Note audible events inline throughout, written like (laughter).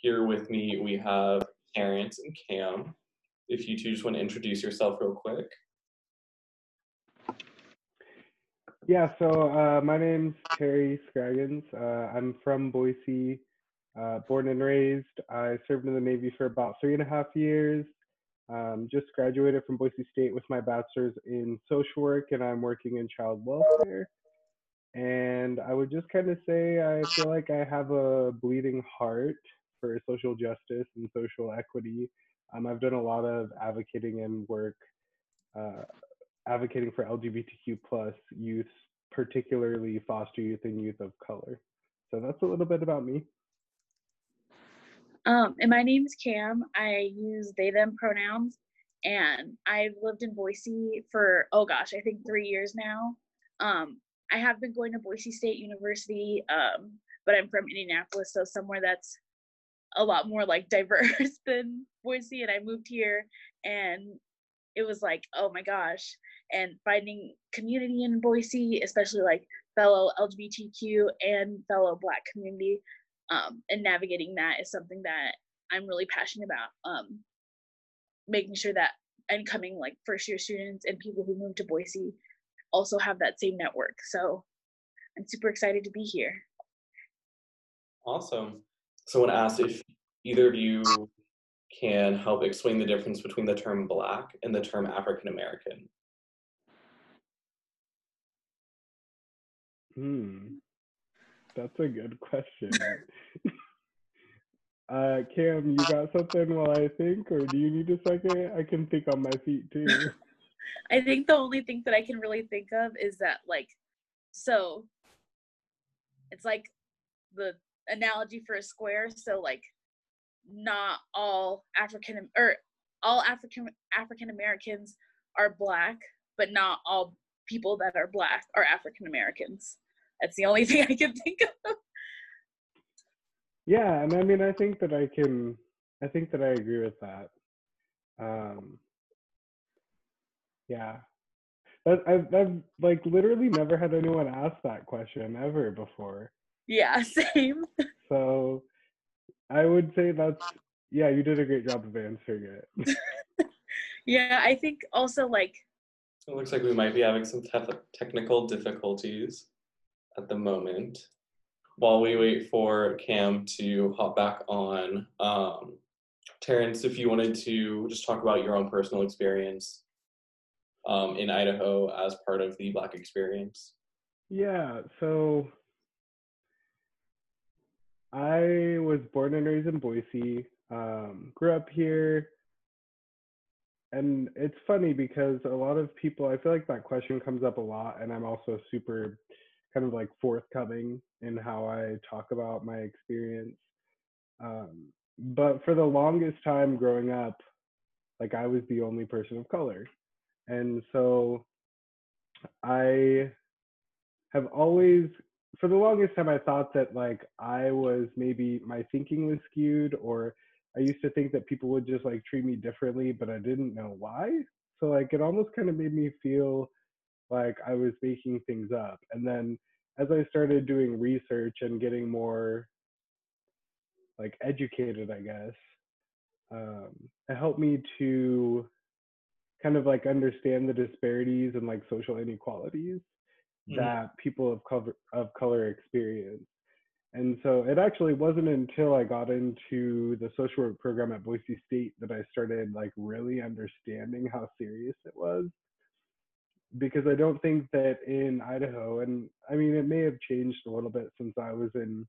here with me we have Terrence and Kam. If you two just want to introduce yourself real quick. Yeah, so uh, my name's Terry Scraggins. Uh, I'm from Boise, uh, born and raised. I served in the Navy for about three and a half years. Um, just graduated from Boise State with my bachelor's in social work, and I'm working in child welfare. And I would just kind of say I feel like I have a bleeding heart for social justice and social equity. Um, I've done a lot of advocating and work, uh, advocating for LGBTQ plus youth, particularly foster youth and youth of color. So that's a little bit about me. Um, and my name is Kam. I use they them pronouns, and I've lived in Boise for oh gosh, I think three years now. Um, I have been going to Boise State University, um, but I'm from Indianapolis, so somewhere that's a lot more like diverse (laughs) than Boise. And I moved here, and it was like, oh my gosh, and finding community in Boise, especially like fellow LGBTQ and fellow Black community, um, and navigating that is something that I'm really passionate about. Um, making sure that incoming like first year students and people who move to Boise also have that same network. So I'm super excited to be here. Awesome. So I want to ask if either of you can help explain the difference between the term Black and the term African American. Hmm, that's a good question. (laughs) uh, Kam, you got something while I think, or do you need a second? I can think on my feet too. (laughs) I think the only thing that I can really think of is that, like, so it's like the analogy for a square. So, like, not all African or all African African Americans are black, but not all people that are black are African Americans. That's the only (laughs) thing I can think of. Yeah, and I mean, I think that I can. I think that I agree with that. Um, yeah, but I've, I've like literally never had anyone ask that question ever before. Yeah, (laughs) same. So I would say that's yeah, you did a great job of answering it. (laughs) (laughs) yeah, I think also like it looks like we might be having some te- technical difficulties at the moment. While we wait for Kam to hop back on, um, Terrence, if you wanted to just talk about your own personal experience um, in Idaho as part of the Black experience. Yeah, so I was born and raised in Boise. Um, grew up here. And it's funny because a lot of people, I feel like that question comes up a lot. And I'm also super kind of like forthcoming in how I talk about my experience. Um, but for the longest time growing up, like I was the only person of color. And so I have always for the longest time, I thought that like I was maybe my thinking was skewed, or I used to think that people would just like treat me differently, but I didn't know why. So like it almost kind of made me feel like I was making things up. And then as I started doing research and getting more like educated, I guess, um, it helped me to kind of like understand the disparities and like social inequalities mm-hmm. that people of color of color experience. And so it actually wasn't until I got into the social work program at Boise State that I started like really understanding how serious it was. Because I don't think that in Idaho, and I mean, it may have changed a little bit since I was in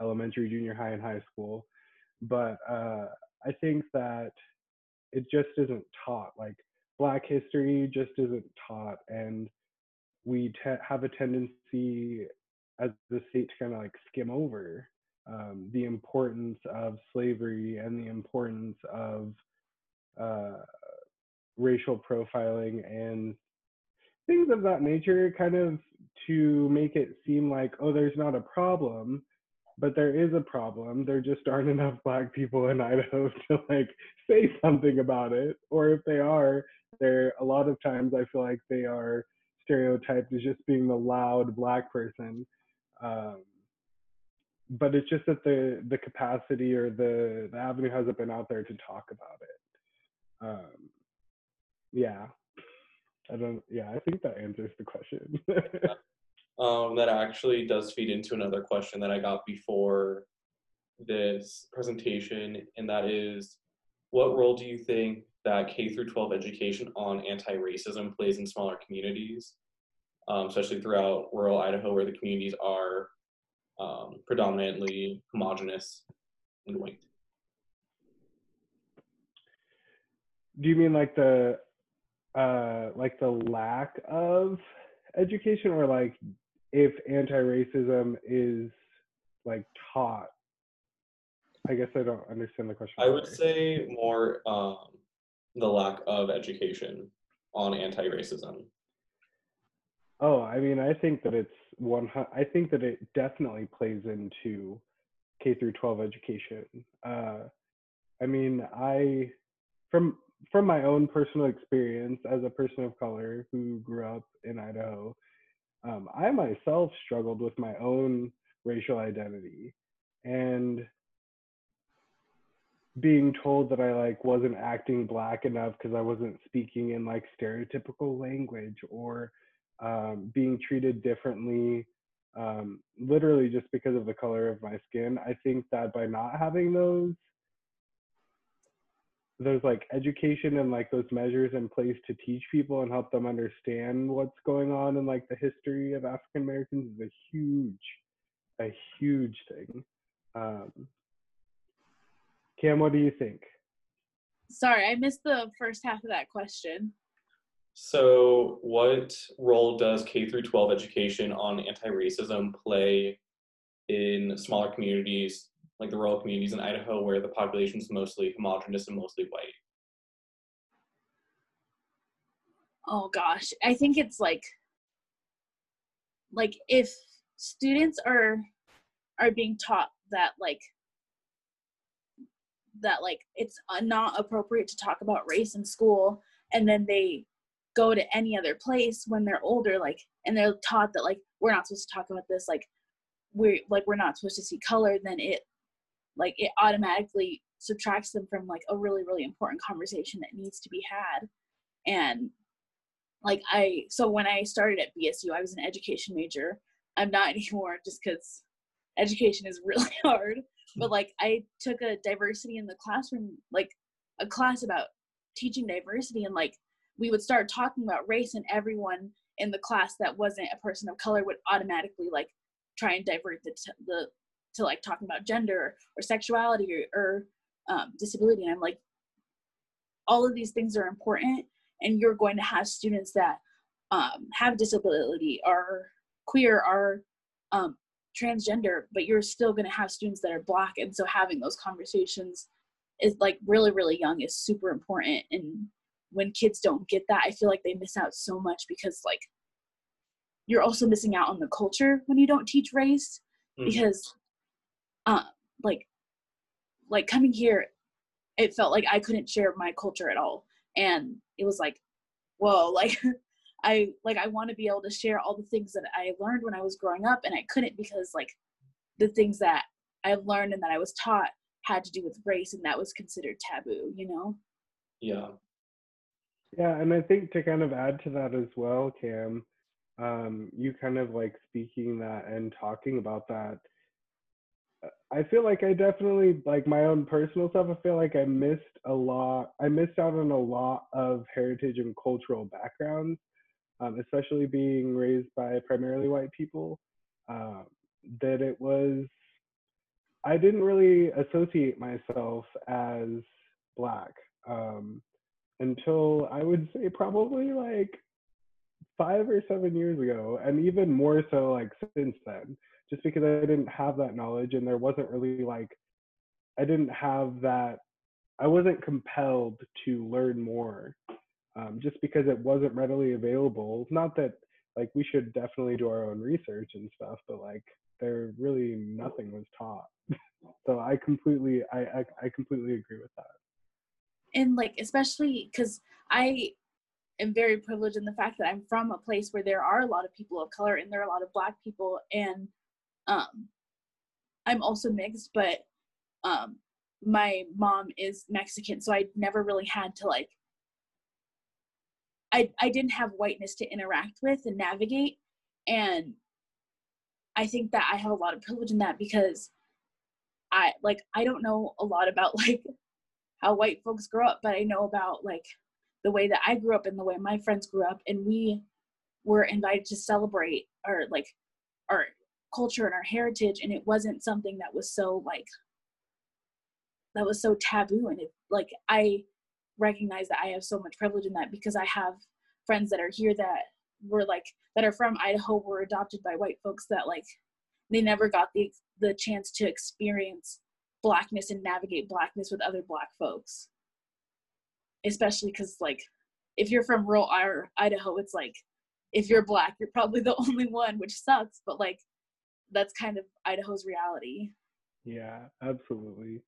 elementary, junior high, and high school, but uh, I think that it just isn't taught. Like Black history just isn't taught. And we te- have a tendency as the state to kind of like skim over um, the importance of slavery and the importance of uh, racial profiling and things of that nature, kind of to make it seem like, oh, there's not a problem, but there is a problem. There just aren't enough Black people in (laughs) Idaho to like say something about it. Or if they are, they're a lot of times I feel like they are stereotyped as just being the loud black person. Um, but it's just that the the capacity or the the avenue hasn't been out there to talk about it. Um, yeah, I don't. Yeah, I think that answers the question. (laughs) um, that actually does feed into another question that I got before this presentation, and that is, what role do you think that K through 12 education on anti-racism plays in smaller communities, um, especially throughout rural Idaho, where the communities are um, predominantly homogenous and white? Do you mean like the uh, like the lack of education, or like if anti-racism is like taught I guess I don't understand the question. I would say more um, the lack of education on anti-racism. Oh, I mean, I think that it's one. I think that it definitely plays into K through 12 education. Uh, I mean, I from from my own personal experience as a person of color who grew up in Idaho, um, I myself struggled with my own racial identity, and being told that I like wasn't acting black enough because I wasn't speaking in like stereotypical language or um, being treated differently, um, literally just because of the color of my skin. I think that by not having those, those like education and like those measures in place to teach people and help them understand what's going on in like the history of African Americans is a huge, a huge thing. Um, Kam, what do you think? Sorry, I missed the first half of that question. So, what role does K through 12 education on anti-racism play in smaller communities, like the rural communities in Idaho, where the population is mostly homogenous and mostly white? Oh gosh, I think it's like, like if students are are being taught that like that like it's uh, not appropriate to talk about race in school and then they go to any other place when they're older like and they're taught that like we're not supposed to talk about this like we're like we're not supposed to see color then it like it automatically subtracts them from like a really really important conversation that needs to be had. And like i so when i started at bsu i was an education major. I'm not (laughs) anymore just because education is really (laughs) hard but like I took a diversity in the classroom, like a class about teaching diversity, and like we would start talking about race, and everyone in the class that wasn't a person of color would automatically like try and divert the t- the to like talking about gender or sexuality or, or um, disability. And I'm like, all of these things are important, and you're going to have students that um, have disability, are queer, are um, transgender but you're still going to have students that are black. And so having those conversations is like really really young is super important. And when kids don't get that i feel like they miss out so much because like you're also missing out on the culture when you don't teach race mm-hmm. because uh like like coming here it felt like i couldn't share my culture at all. And it was like whoa (laughs) like I like I want to be able to share all the things that I learned when I was growing up and I couldn't because like the things that I learned and that I was taught had to do with race and that was considered taboo, you know? Yeah. Yeah, and I think to kind of add to that as well, Kam, um, you kind of like speaking that and talking about that. I feel like I definitely like my own personal stuff. I feel like I missed a lot. I missed out on a lot of heritage and cultural backgrounds um, especially being raised by primarily white people, uh, that it was, I didn't really associate myself as Black um, until I would say probably like five or seven years ago, and even more so like since then, just because I didn't have that knowledge and there wasn't really like, I didn't have that, I wasn't compelled to learn more um, just because it wasn't readily available. Not that like we should definitely do our own research and stuff, but like there really nothing was taught. (laughs) so I completely I, I I completely agree with that. And like especially because I am very privileged in the fact that I'm from a place where there are a lot of people of color and there are a lot of black people and um I'm also mixed, but um, my mom is Mexican, so I never really had to like. I I didn't have whiteness to interact with and navigate, and I think that I have a lot of privilege in that because I like I don't know a lot about (laughs) like how white folks grow up, but I know about like the way that I grew up and the way my friends grew up, and we were invited to celebrate our like our culture and our heritage, and it wasn't something that was so like that was so taboo, and it like I recognize that I have so much privilege in that because I have friends that are here that were like that are from Idaho were adopted by white folks that like they never got the the chance to experience blackness and navigate blackness with other black folks. Especially because like if you're from rural idaho it's like if you're black you're probably the (laughs) only one which sucks but like that's kind of idaho's reality. Yeah absolutely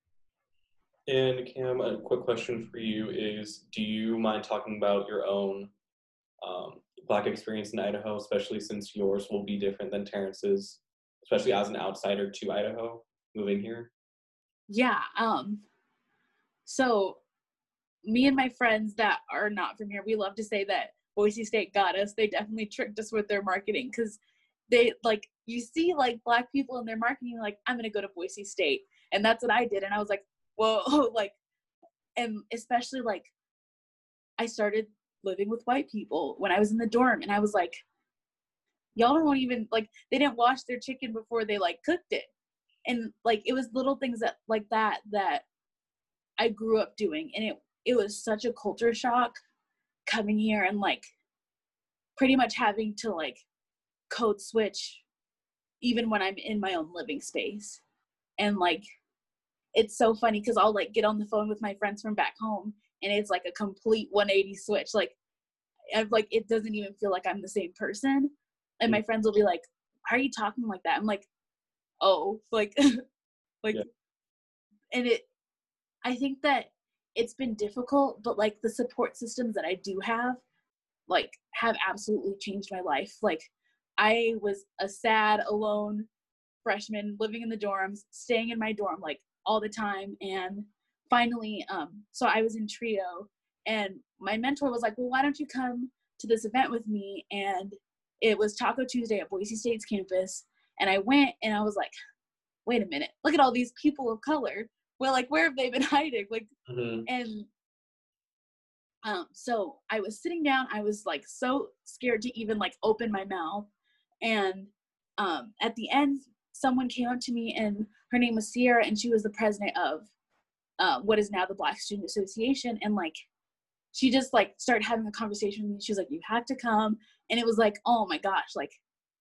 and Kam a quick question for you is do you mind talking about your own um, black experience in idaho especially since yours will be different than terrence's especially as an outsider to idaho moving here? Yeah um so me and my friends that are not from here we love to say that boise state got us. They definitely tricked us with their marketing because they like you see like black people in their marketing like i'm gonna go to boise state. And that's what i did and i was like whoa (laughs) like and especially like i started living with white people when i was in the dorm and i was like y'all don't even like they didn't wash their chicken before they like cooked it and like it was little things that like that that I grew up doing and it it was such a culture shock coming here and like pretty much having to like code switch even when I'm in my own living space. And like it's so funny cuz I'll like get on the phone with my friends from back home and it's like a complete 180 switch like I'm like it doesn't even feel like I'm the same person. And my mm. friends will be like, "Why are you talking like that?" I'm like, oh (laughs) like like yeah. and it i think that it's been difficult but like the support systems that i do have like have absolutely changed my life like i was a sad alone freshman living in the dorms staying in my dorm like all the time and finally um so i was in trio and my mentor was like well why don't you come to this event with me and it was taco tuesday at boise state's campus and I went and I was like, wait a minute, look at all these people of color. Well, like, where have they been (laughs) hiding? Like, mm-hmm. and um, so I was sitting down. I was like so scared to even like open my mouth. And um, at the end, someone came up to me and her name was Sierra, and she was the president of uh, what is now the Black Student Association. And like, she just like started having a conversation with me. She was like, "You have to come," and it was like, "Oh my gosh!" Like,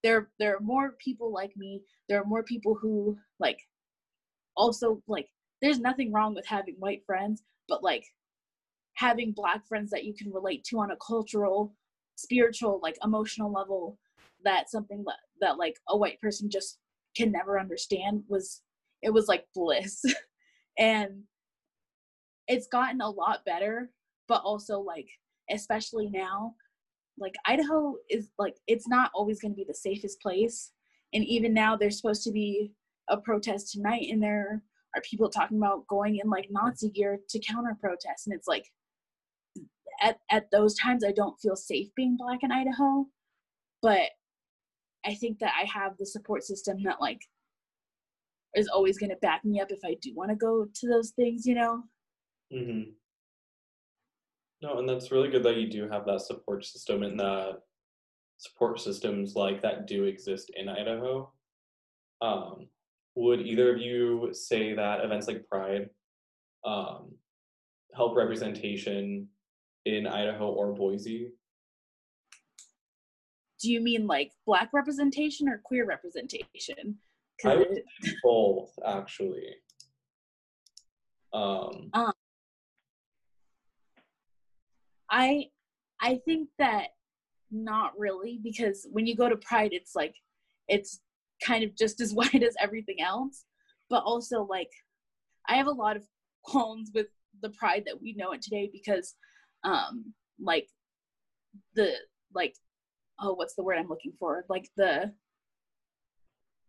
there there are more people like me there are more people who like also like there's nothing wrong with having white friends but like having black friends that you can relate to on a cultural spiritual like emotional level that something that, that like a white person just can never understand was it was like bliss (laughs) and it's gotten a lot better but also like especially now like Idaho is like it's not always going to be the safest place. And even now, there's supposed to be a protest tonight, and there are people talking about going in like Nazi gear to counter protest. And it's like at at those times, I don't feel safe being black in Idaho, but I think that I have the support system that like is always going to back me up if I do want to go to those things, you know. Mm-hmm. No, and that's really good that you do have that support system and that support systems like that do exist in Idaho. Um, would either of you say that events like Pride um, help representation in Idaho or Boise? Do you mean like black representation or queer representation? I would (laughs) both, actually. Um, um, I I think that not really because when you go to Pride, it's like it's kind of just as (laughs) wide as everything else. But also like I have a lot of qualms with the Pride that we know it today because um like the like oh what's the word I'm looking for like the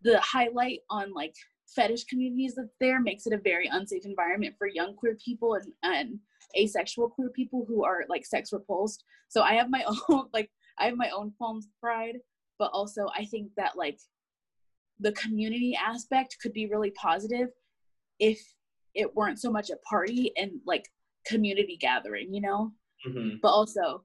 the highlight on like fetish communities that's there makes it a very unsafe environment for young queer people and, and asexual queer people who are like sex repulsed. So I have my (laughs) own like I have my own qualms pride, but also I think that like the community aspect could be really positive if it weren't so much a party and like community gathering, you know? Mm-hmm. But also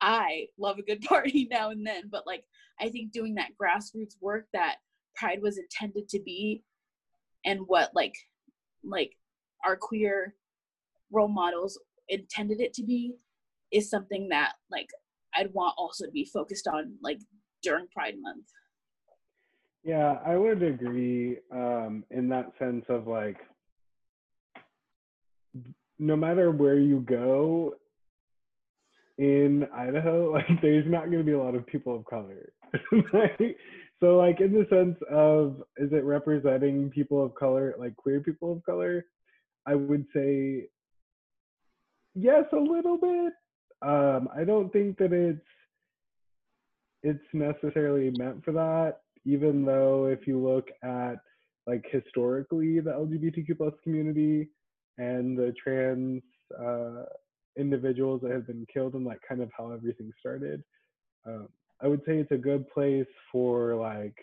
I love a good (laughs) party now and then, but like I think doing that grassroots work that pride was intended to be and what like like our queer role models intended it to be is something that like I'd want also to be focused on like during Pride Month. Yeah, I would agree um, in that sense of like, no matter where you go in Idaho, (laughs) like there's not going to be a lot of people of color. (laughs) so like in the sense of, is it representing people of color, like queer people of color? I would say yes, a little bit. Um, I don't think that it's it's necessarily meant for that, even though if you look at like historically the LGBTQ plus community and the trans uh, individuals that have been killed and like kind of how everything started, um, I would say it's a good place for like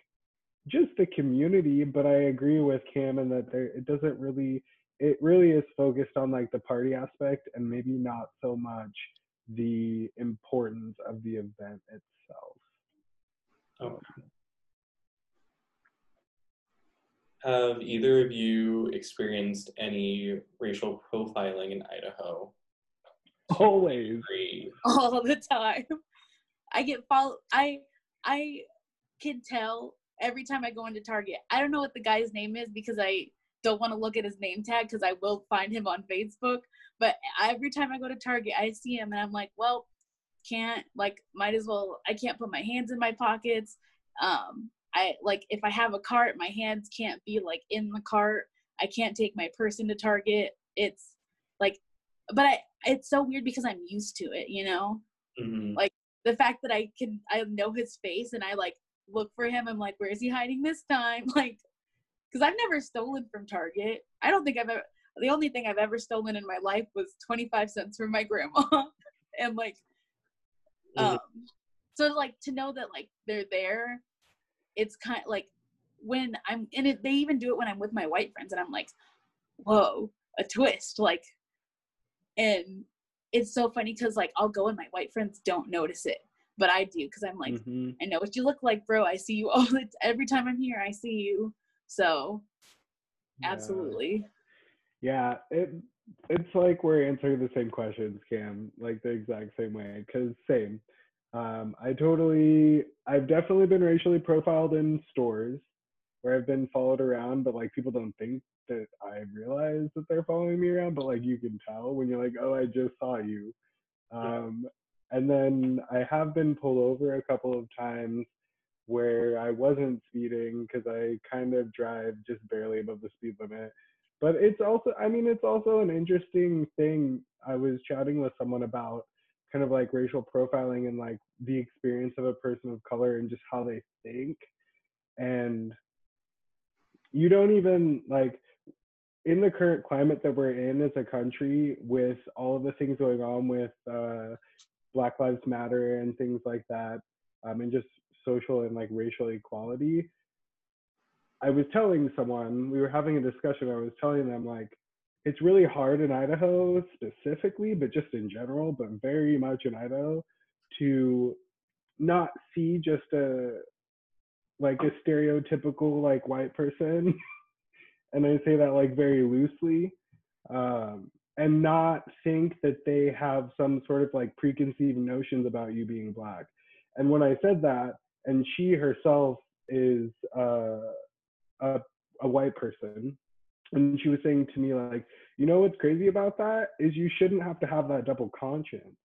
just the community. But I agree with Kam in that there it doesn't really it really is focused on like the party aspect and maybe not so much the importance of the event itself. Okay. Have either of you experienced any racial profiling in Idaho? Always. Agree. All the time. I get follow I I can tell every time I go into Target. I don't know what the guy's name is because I don't want to look at his name tag because I will find him on Facebook. But every time I go to Target, I see him and I'm like, well, can't like might as well I can't put my hands in my pockets. Um I like if I have a cart, my hands can't be like in the cart. I can't take my purse into Target. It's like but I it's so weird because I'm used to it, you know? Mhm. Like the fact that I can I know his face and I like look for him, I'm like, where is he hiding this time? (laughs) Like because I've never stolen from Target. I don't think I've ever. The only thing I've ever stolen in my life was 25 cents from my grandma, (laughs) and like, um, so like to know that like they're there, it's kind of like when I'm in it. They even do it when I'm with my white friends, and I'm like, whoa, a twist, like, and it's so funny because like I'll go and my white friends don't notice it, but I do because I'm like, Mhm. I know what you look like, bro. I see you all the every time I'm here. I see you. So Yeah. absolutely. Yeah, it it's like we're answering the same questions, Kam, like the exact same way. Cause same. Um, I totally, I've definitely been racially profiled in stores where I've been followed around, but like people don't think that I realize that they're following me around, but like you can tell when you're like, oh, I just saw you. Um, and then I have been pulled over a couple of times where I wasn't speeding because I kind of drive just barely above the speed limit. But it's also, I mean, it's also an interesting thing. I was chatting with someone about kind of like racial profiling and like the experience of a person of color and just how they think. And you don't even like, in the current climate that we're in as a country, with all of the things going on with uh, Black Lives Matter and things like that, um, and just social and like racial equality. I was telling someone, we were having a discussion, I was telling them like, it's really hard in Idaho specifically, but just in general, but very much in Idaho, to not see just a like a stereotypical like white person. And I say that like very loosely. Um, and not think that they have some sort of like preconceived notions about you being black. And when I said that, and she herself is uh, a, a white person, and she was saying to me like, you know what's crazy about that is you shouldn't have to have that double conscience.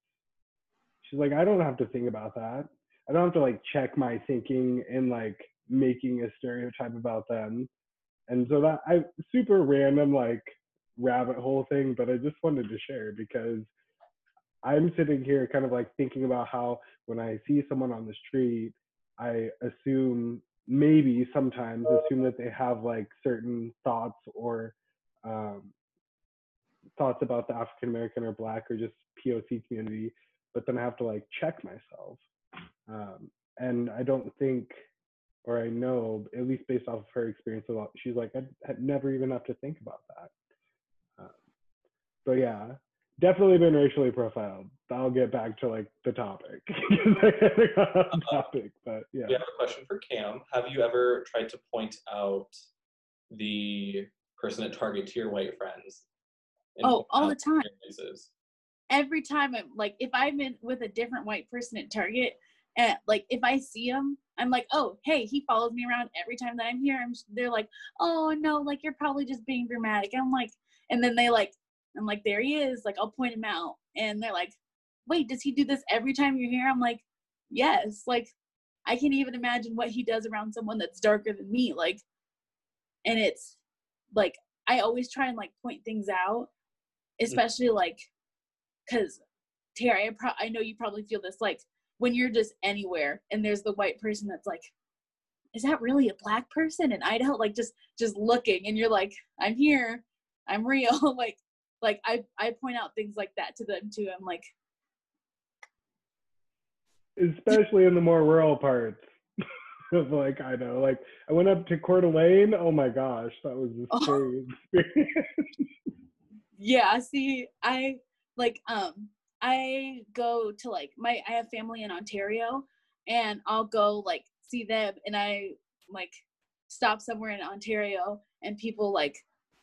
She's like, I don't have to think about that. I don't have to like check my thinking and like making a stereotype about them. And so that I super random like rabbit hole thing, but I just wanted to share because I'm sitting here kind of like thinking about how when I see someone on the street, I assume maybe sometimes assume that they have like certain thoughts or um, thoughts about the African American or Black or just POC community, but then I have to like check myself. Um, and I don't think, or I know, at least based off of her experience, a lot, she's like, I had never even have to think about that. Um, but yeah, definitely been racially profiled. I'll get back to like the topic. (laughs) Uh-huh. topic, but yeah. We have a question for Kam. Have you ever tried to point out the person at Target to your white friends? Oh, all the time. every time I'm like, if I'm in with a different white person at Target, and like if I see him, I'm like, oh, hey, he follows me around every time that I'm here. I'm, s- they're like, oh no, like you're probably just being dramatic. I'm like, and then they like, I'm like, there he is. Like I'll point him out, and they're like, wait, does he do this every time you're here? I'm like, yes. Like I can't even imagine what he does around someone that's darker than me. Like, and it's like I always try and like point things out, mm. especially like because Terry, I, pro- I know you probably feel this like when you're just anywhere and there's the white person that's like, is that really a black person in Idaho? Like just just looking and you're like, I'm here, I'm real. (laughs) like like I I point out things like that to them too. I'm like, especially in the more rural parts (laughs) of like I know. Like I went up to Coeur d'Alene. Oh my gosh, that was a Oh. scary experience. (laughs) yeah see i like um i go to like my i have family in ontario and i'll go like see them and i like stop somewhere in ontario and people like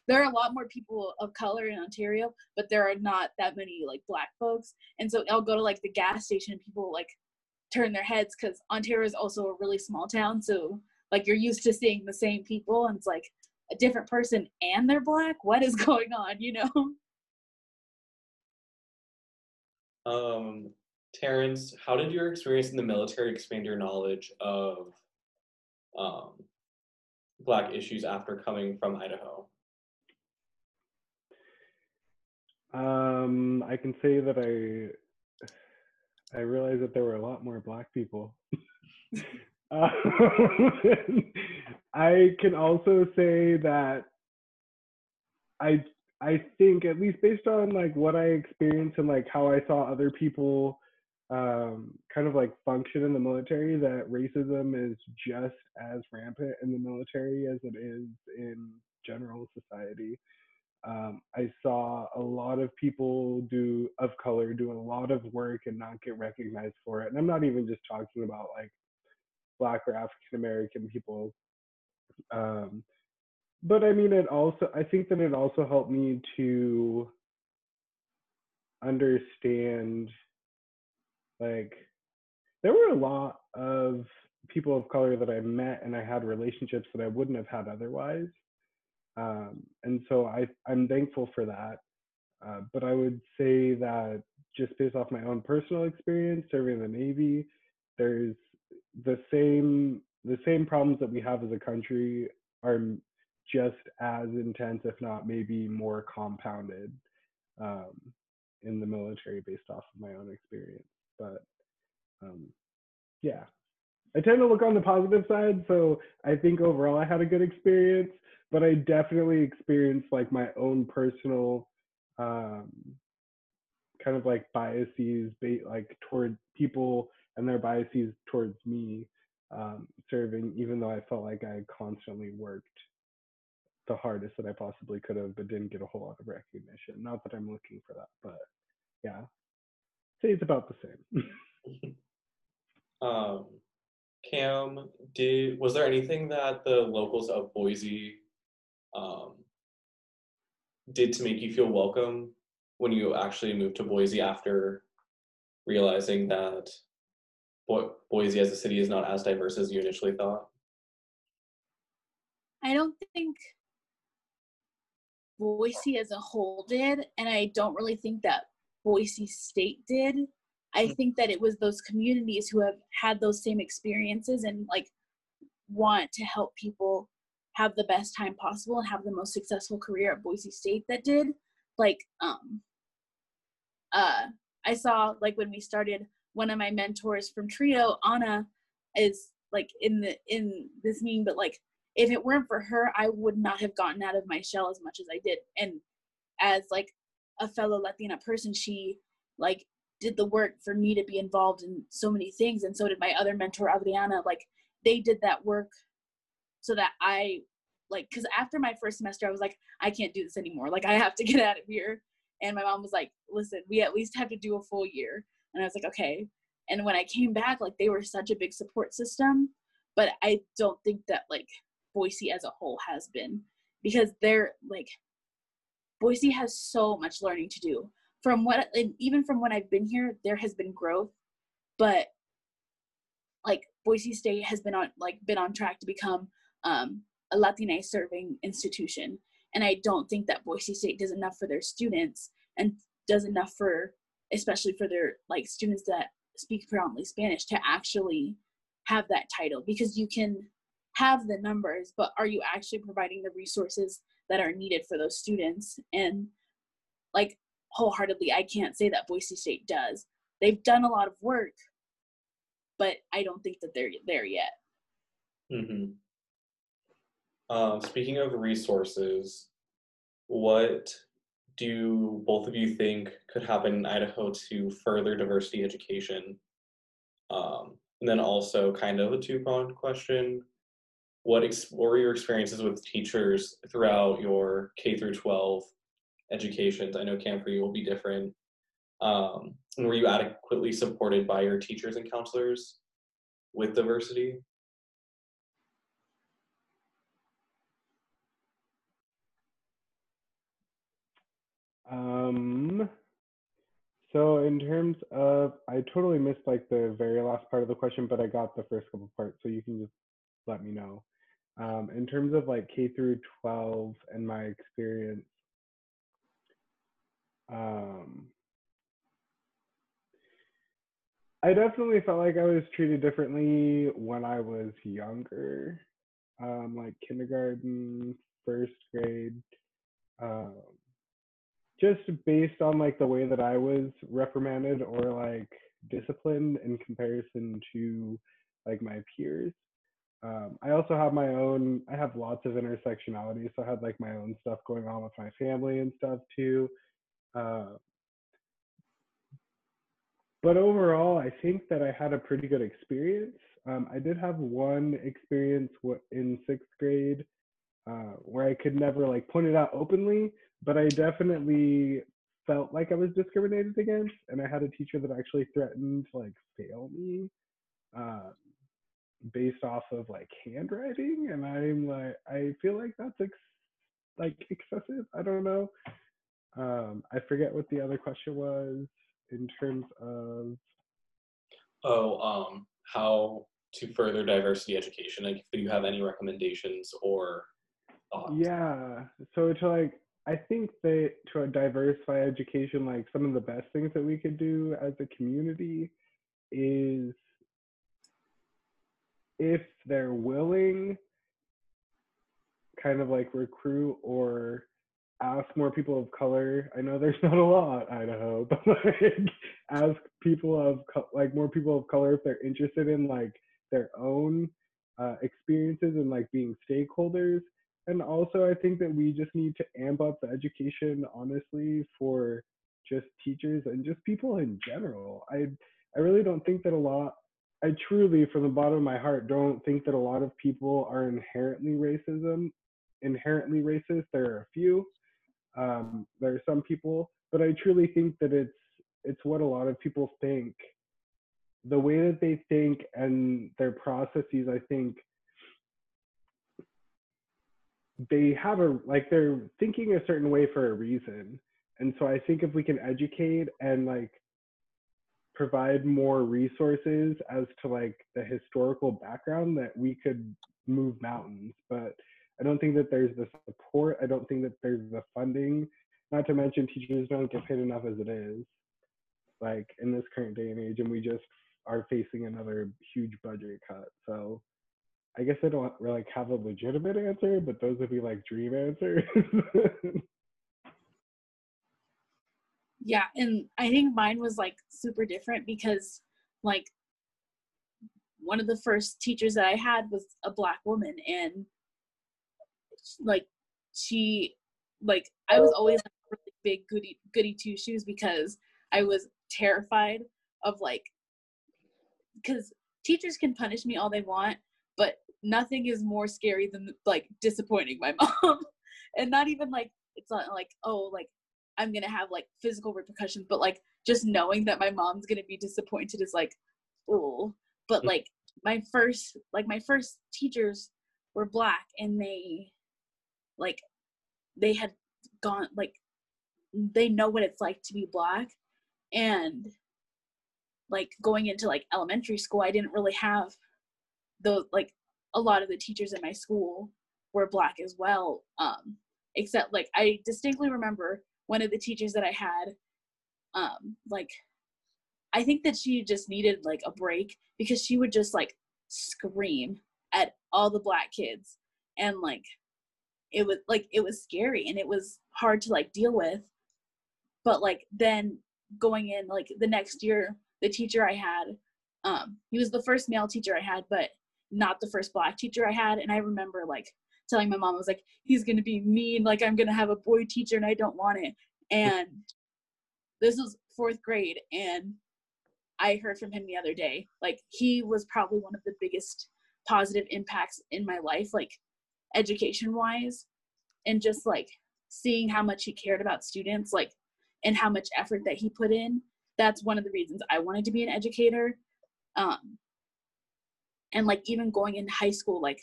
there are a lot more people of color in ontario but there are not that many like black folks and so i'll go to like the gas station and people like turn their heads because ontario is also a really small town so like you're used to seeing the same people and it's like a different person and they're black? What is (laughs) going on you know Um, Terrence, how did your experience in the military expand your knowledge of um, Black issues after coming from Idaho? Um, I can say that I I realized that there were a lot more black people. (laughs) um, (laughs) I can also say that I I think at least based on like what I experienced and like how I saw other people um, kind of like function in the military, that racism is just as rampant in the military as it is in general society um, I saw a lot of people do of color do a lot of work and not get recognized for it. And I'm not even just talking about like Black or African American people. Um, but I mean, it also I think that it also helped me to understand like there were a lot of people of color that I met and I had relationships that I wouldn't have had otherwise um, and so I, I'm thankful for that. Uh, but I would say that just based off my own personal experience serving in the Navy, there's the same the same problems that we have as a country are just as intense, if not maybe more compounded, um, in the military based off of my own experience. But um, yeah, I tend to look on the positive side, so I think overall I had a good experience but I definitely experienced like my own personal um, kind of like biases, like toward people and their biases towards me um, serving, even though I felt like I constantly worked the hardest that I possibly could have, but didn't get a whole lot of recognition. Not that I'm looking for that, but yeah, say it's about the same. (laughs) Um, Cam, did was there anything that the locals of Boise um, did to make you feel welcome when you actually moved to Boise after realizing that Bo- Boise as a city is not as diverse as you initially thought? I don't think Boise as a whole did, and I don't really think that Boise State did. I think that it was those communities who have had those same experiences and like want to help people have the best time possible and have the most successful career at Boise State that did. Like, um, uh, I saw like when we started, one of my mentors from Trio, Anna, is like in the in this meeting, but like if it weren't for her, I would not have gotten out of my shell as much as I did. And as like a fellow Latina person, she like did the work for me to be involved in so many things, and so did my other mentor Adriana. Like they did that work so that I like because after my first semester I was like I can't do this anymore. Like I have to (laughs) get out of here. And my mom was like, listen, we at least have to do a full year. And I was like, okay. And when I came back, like they were such a big support system, but I don't think that like Boise as a whole has been because they're like Boise has so much learning to do. From what and even from when I've been here, there has been growth, but like Boise State has been on like been on track to become um, a Latina serving institution, and I don't think that Boise State does enough for their students and does enough for especially for their like students that speak predominantly Spanish to actually have that title because you can have the numbers, but are you actually providing the resources that are needed for those students? And like wholeheartedly, I can't say that Boise State does. They've done a lot of work, but I don't think that they're there yet. Mm-hmm. Um, speaking of resources, what do both of you think could happen in Idaho to further diversity education? Um, and then also, kind of a two pronged question what, ex- what were your experiences with teachers throughout your K through 12 educations? I know Kam for you will be different. Um, and were you adequately supported by your teachers and counselors with diversity? Um, so in terms of, I totally missed like the very last part of the question, but I got the first couple parts, so you can just let me know. Um, in terms of like K through 12 and my experience, um, I definitely felt like I was treated differently when I was younger, um, like kindergarten, first grade. Um, just based on like the way that I was reprimanded or like disciplined in comparison to like my peers. Um, I also have my own, I have lots of intersectionality. So I had like my own stuff going on with my family and stuff too. Uh, but overall, I think that I had a pretty good experience. Um, I did have one experience in sixth grade uh, where I could never like point it out openly, but I definitely felt like I was discriminated against, and I had a teacher that actually threatened to like fail me uh, based off of like handwriting, and I'm like, I feel like that's ex- like excessive. I don't know. Um, I forget what the other question was in terms of. Oh, um, how to further diversity education? Like, do you have any recommendations or thoughts? Yeah. So to like I think that to diversify education, like some of the best things that we could do as a community is if they're willing, kind of like recruit or ask more people of color. I know there's (laughs) not a lot, Idaho, (laughs) but like ask people of like more people of color if they're interested in like their own uh, experiences and like being stakeholders and also I think that we just need to amp up the education honestly for just teachers and just people in general. I I really don't think that a lot I truly from the bottom of my heart don't think that a lot of people are inherently racism inherently racist. There are a few. Um, there are some people, but I truly think that it's it's what a lot of people think. The way that they think and their processes, I think, they have a like they're thinking a certain way for a reason and so i think if we can educate and like provide more resources as to like the historical background that we could move mountains but i don't think that there's the support i don't think that there's the funding not to mention teachers don't get paid enough as it is like in this current day and age and we just are facing another huge budget cut so I guess I don't really have a legitimate answer, but those would be like dream answers. (laughs) yeah, and I think mine was like super different because like one of the first teachers that I had was a black woman, and like she, like I was always a really big goody goody two shoes because I was terrified of like, because teachers can punish me all they want, but nothing is more scary than like disappointing my (laughs) mom, and not even like it's not like oh like I'm gonna have like physical repercussions, but like just knowing that my mom's gonna be disappointed is like, oh. But like my first like my first teachers were black and they like they had gone like they know what it's like to be black and like going into like elementary school i didn't really have the like a lot of the teachers in my school were black as well um except like i distinctly remember one of the teachers that i had um like i think that she just needed like a break because she would just like scream at all the black kids. And like it was like it was scary and it was hard to like deal with. But like then going in like the next year the teacher i had um he was the first male teacher i had but not the first black teacher i had. And i remember like telling my mom i was like he's gonna be mean like i'm gonna have a boy teacher and i don't want it. And this was fourth grade and i heard from him the other day like he was probably one of the biggest positive impacts in my life like education wise and just like seeing how much he cared about students like and how much effort that he put in that's one of the reasons i wanted to be an educator. Um and like even going into high school like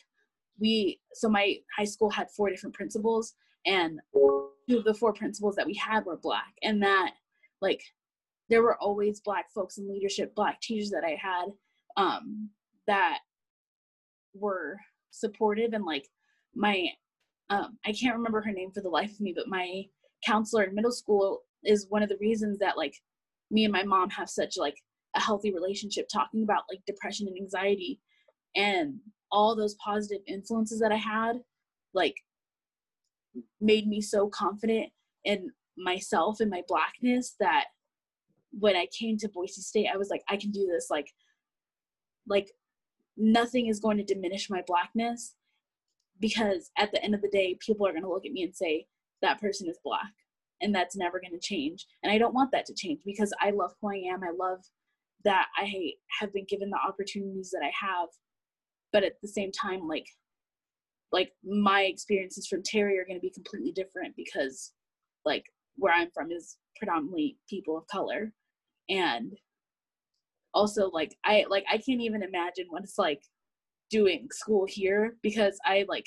we so my high school had four different principals and two of the four principals that we had were black and that like there were always black folks in leadership black teachers that i had um that were supportive and like my um, I can't remember her name for the life of me, but my counselor in middle school is one of the reasons that like me and my mom have such like a healthy relationship talking about like depression and anxiety and all those positive influences that I had like made me so confident in myself and my blackness that when I came to Boise State I was like I can do this. Like like nothing is going to diminish my blackness because at the end of the day people are going to look at me and say that person is black and that's never going to change. And i don't want that to change because i love who i am. I love that i have been given the opportunities that i have but at the same time like like my experiences from terry are going to be completely different because like where i'm from is predominantly people of color and also like i like i can't even imagine what it's like doing school here because I like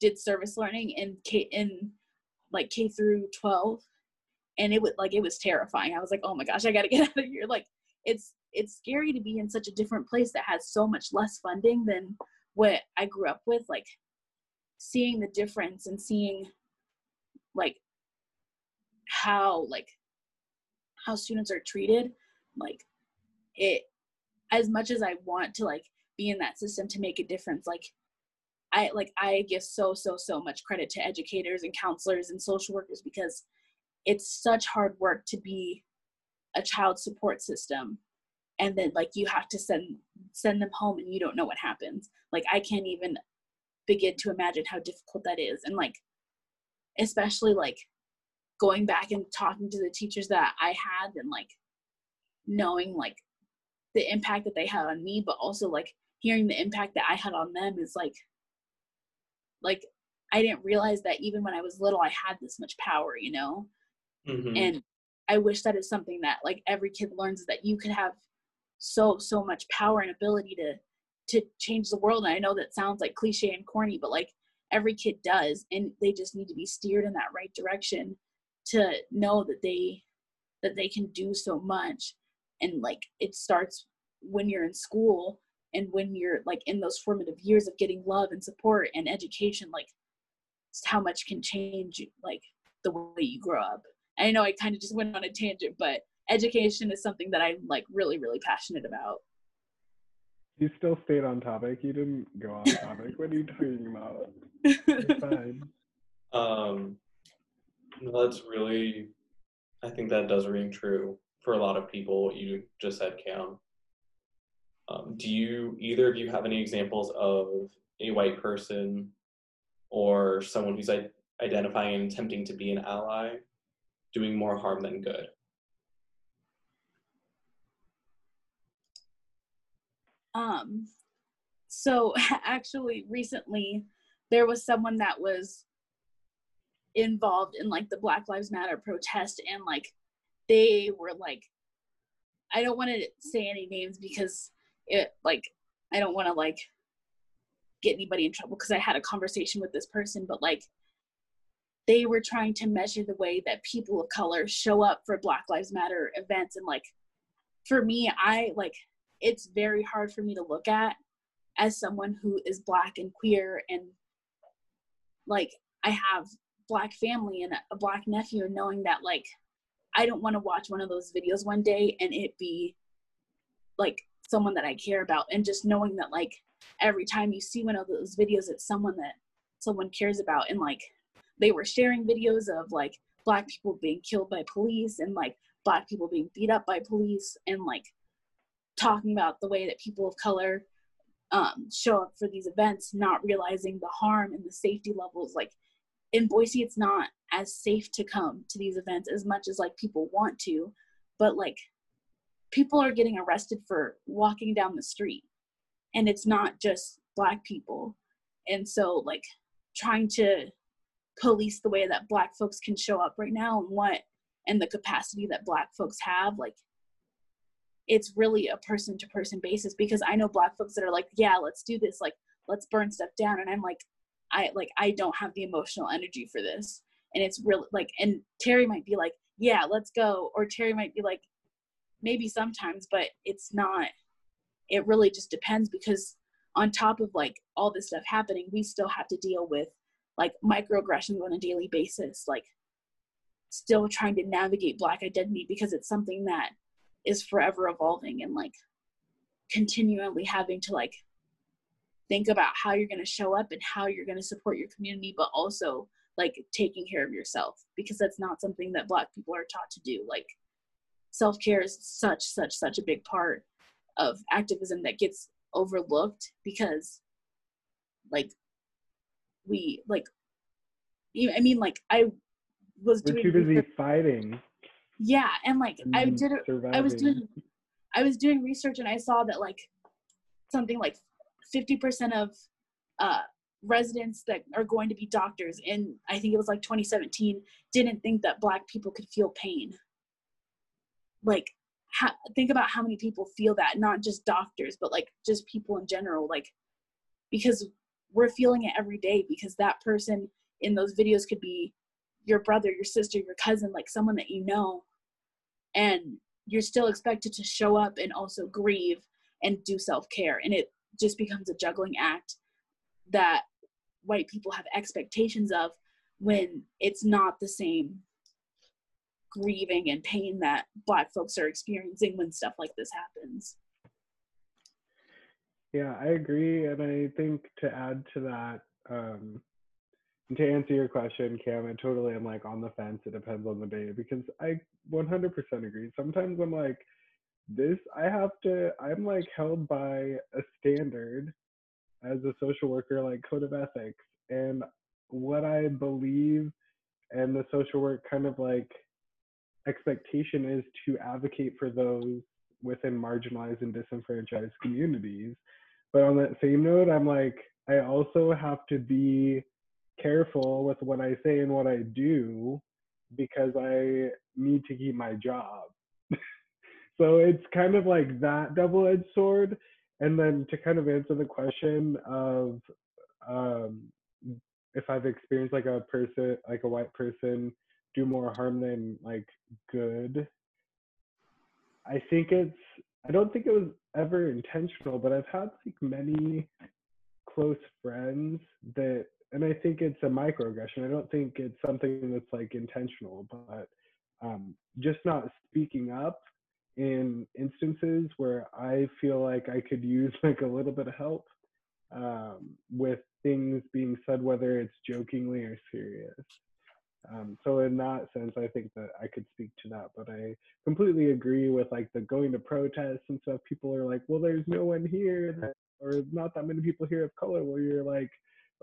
did service learning in K in like K through 12 and it was like it was terrifying. I was like, "Oh my gosh, I got to (laughs) get out of here." Like it's it's scary to be in such a different place that has so much less funding than what I grew up with like seeing the difference and seeing like how like how students are treated like it as much as I want to like be in that system to make a difference like i like i give so so so much credit to educators and counselors and social workers because it's such hard work to be a child support system and then like you have to send send them home and you don't know what happens like i can't even begin to imagine how difficult that is and like especially like going back and talking to the teachers that i had and like knowing like the impact that they had on me but also like hearing the impact that I had on them is like like I didn't realize that even when I was little I had this much power, you know? Mm-hmm. And I wish that is something that like every kid learns that you could have so so much power and ability to to change the world. And I know that sounds like cliche and corny, but like every kid does and they just need to be steered in that right direction to know that they that they can do so much and like it starts when you're in school and when you're like in those formative years of getting love and support and education like how much can change like the way you grow up i know i kind of just went on a tangent but education is something that i'm like really really passionate about. You still stayed on topic. You didn't go off (laughs) topic. What are you talking about? You're (laughs) fine. Um no, that's really i think that does ring true for a lot of people what you just said Kam. Um, do you either of you have any examples of a white person or someone who's I- identifying and attempting to be an ally doing more harm than good? Um, so (laughs) actually, recently there was someone that was involved in like the Black Lives Matter protest, and like they were like, I don't want to say any names because it like I don't want to like get anybody in trouble because I had a conversation with this person, but like they were trying to measure the way that people of color show up for Black Lives Matter events and like for me, I like it's very hard for me to look at as someone who is black and queer and like I have black family and a black nephew and knowing that like I don't want to watch one of those videos one day and it be like someone that I care about. And just knowing that like every time you see one of those videos it's someone that someone cares about. And like they were sharing videos of like black people being killed by police and like black people being beat up by police and like talking about the way that people of color um, show up for these events, not realizing the harm and the safety levels. Like in Boise, it's not as safe to come to these events as much as like people want to, but like people are getting arrested for walking down the street, and it's not just black people. And so, like, trying to police the way that black folks can show up right now and what and the capacity that black folks have like it's really a person to person basis because I know black folks that are like, yeah, let's do this, like let's burn stuff down, and I'm like, I like I don't have the emotional energy for this, and it's really like, and Terry might be like, yeah, let's go, or Terry might be like, maybe sometimes, but it's not. It really just depends because on top of like all this stuff happening, we still have to deal with like microaggressions on a daily basis, like still trying to navigate black identity because it's something that is forever evolving and like continually having to like think about how you're going to show up and how you're going to support your community but also like taking care of yourself because that's not something that black people are taught to do like self-care is such such such a big part of activism that gets overlooked because like we like i mean like i was We're doing too busy fighting. Yeah and like i did I was doing I was doing research and I saw that like something like 50% of uh, residents that are going to be doctors in I think it was like 2017 didn't think that black people could feel pain. Like ha- think about how many people feel that not just doctors but like just people in general like because we're feeling it every day because that person in those videos could be your brother, your sister, your cousin, like someone that you know and you're still expected to show up and also grieve and do self-care. And it just becomes a juggling act that white people have expectations of when it's not the same grieving and pain that black folks are experiencing when stuff like this happens. Yeah, I agree, and I think to add to that, um, to answer your question, Kam, I totally am like on the fence. It depends on the day because I 100% agree. Sometimes I'm like, this I have to. I'm like held by a standard as a social worker, like code of ethics, and what I believe, and the social work kind of like expectation is to advocate for those within marginalized and disenfranchised communities. But on that same note, I'm like, I also have to be careful with what I say and what I do because I need to keep my job. (laughs) so it's kind of like that double edged sword. And then to kind of answer the question of um, if I've experienced like a person, like a white person, do more harm than like good, I think it's, I don't think it was ever intentional, but I've had like many close friends that and I think it's a microaggression. I don't think it's something that's like intentional, but um, just not speaking up in instances where I feel like I could use (laughs) like a little bit of help um, with things being said, whether it's jokingly or serious. Um, so in that sense, I think that I could speak to that. But I completely agree with like the going to protests and stuff. People are like, well, there's no one here, or not that many people here of color. Where you're like,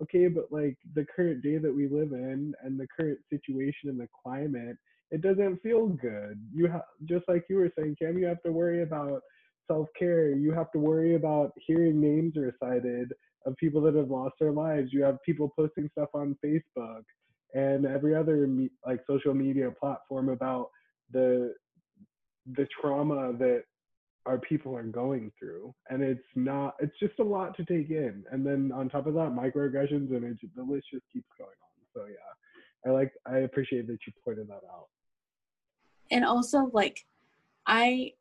okay, but like the current day that we live in and the current situation and the climate, it doesn't feel good. You have just like you were saying, Kam, you have to worry about self care. You have to worry about hearing names recited of people that have lost their lives. You have people posting stuff on Facebook and every other me- like social media platform about the the trauma that our people are going through and it's not it's just a lot to take in. And then on top of that microaggressions and it, the list just keeps going on. So yeah i like i appreciate that you pointed that out. And also like i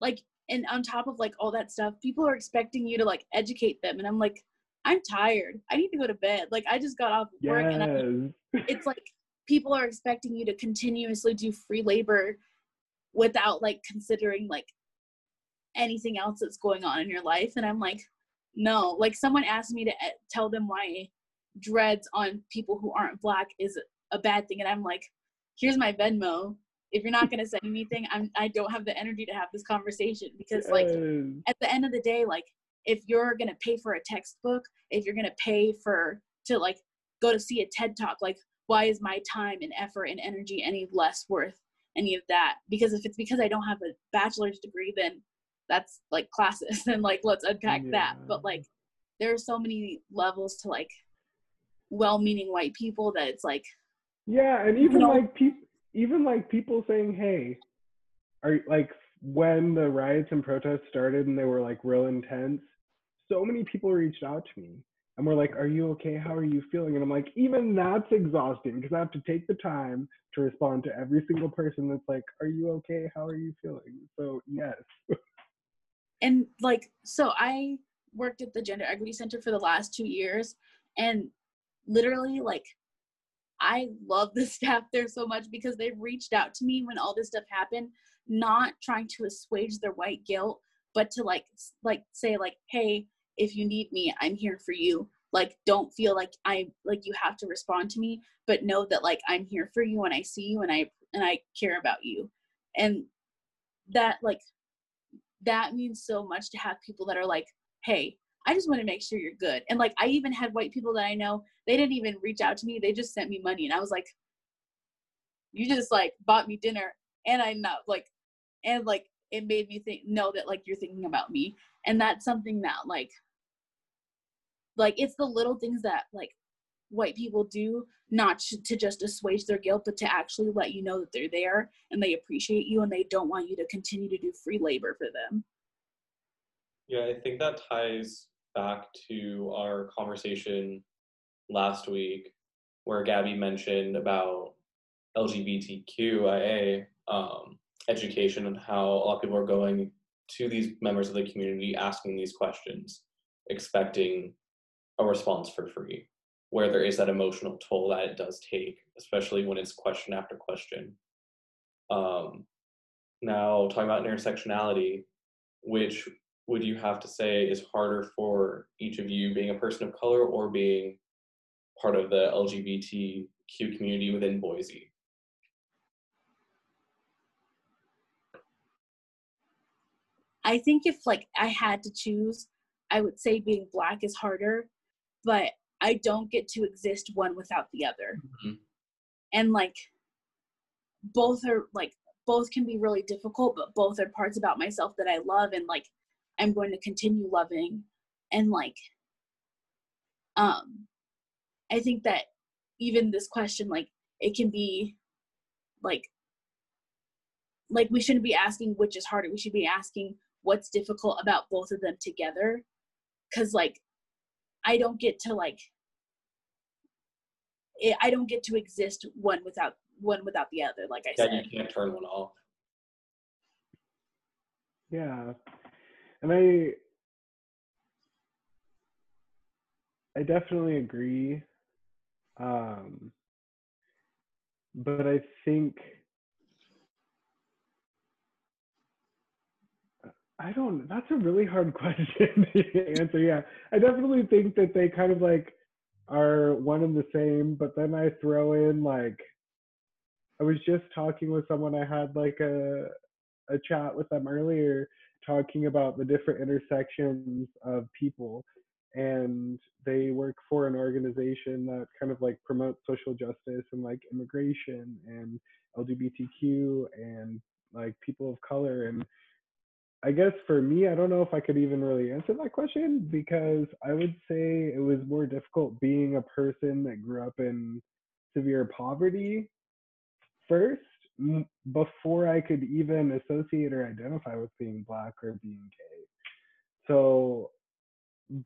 like and on top of like all that stuff people are expecting you to like educate them. And i'm like i'm tired. I need to go to bed. Like i just got off work yes. and I, it's like people are expecting you to continuously do free labor without like considering like anything else that's going on in your life. And i'm like no. Like someone asked me to eh, tell them why dreads on people who aren't black is a bad thing. And i'm like here's my venmo. If you're not going to say anything i'm i don't have the energy to have this conversation. Because like at the end of the day like if you're going to pay for a textbook if you're going to pay for to like go to see a ted talk like why is my time and effort and energy any less worth any of that because if it's because i don't have a bachelor's degree then that's like classes (laughs) and like let's unpack yeah. that but like there are so many levels to like well-meaning white people that it's like yeah and even like people even like people saying, "Hey, are like when the riots and protests started and they were like real intense, so many people reached out to me and we're like, "Are you okay? How are you feeling?" And I'm like, even that's exhausting because I have to take the time to respond to every single person that's like, "Are you okay? How are you feeling?" So yes. and like, so I worked at the Gender Equity Center for the last two years, and literally like I love the (laughs) staff there so much because they've reached out to me when all this stuff happened, not trying to assuage their white guilt, but to like like say like, hey, if you need me, I'm here for you. Like don't feel like I like you have to respond to me, but know that like I'm here for you and I see you and I and I care about you. And that like that means so much to have people that are like, hey, I just want to make sure you're good. And like I even had white people that I know, they didn't even reach out to me. They just sent me money. And I was like, you just like bought me dinner and I not like and like it made me think know that like you're thinking about me. And that's something that like like it's the little things that like white people do not to just assuage their guilt but to actually let you know that they're there and they appreciate you and they don't want you to continue to do free labor for them. Yeah i think that ties back to our conversation last week where Gabby mentioned about LGBTQIA um, education and how a lot of people are going to these members of the community asking these questions, expecting a response for free, where there is that emotional toll that it does take, especially when it's question after question. Um, now, talking about intersectionality, which would you have to say is harder for each of you being a person of color or being part of the LGBTQ community within Boise? I think if like I had to choose, I would say being black is harder, but I don't get to exist one without the other. Mm-hmm. And like both are like both can be really difficult, but both are parts about myself that I love and like I'm going to continue loving and like um I think that even this question like it can be like like we shouldn't be asking which is harder we should be asking what's difficult about both of them together cuz like I don't get to like it, I don't get to exist one without one without the other like I yeah, said you can't turn one off yeah and I I definitely agree. Um, but I think I don't. That's a really hard (laughs) question to answer. Yeah, I definitely think that they kind of like are one and the same, but then I throw in like I was just talking with someone I had like a a chat with them earlier talking about the different intersections of people and they work for an organization that kind of like promotes social justice and like immigration and LGBTQ and like people of color and I guess for me I don't know if I could even really answer that question because I would say it was more difficult being a person that grew up in severe poverty first before I could even associate or identify with being black or being gay. So,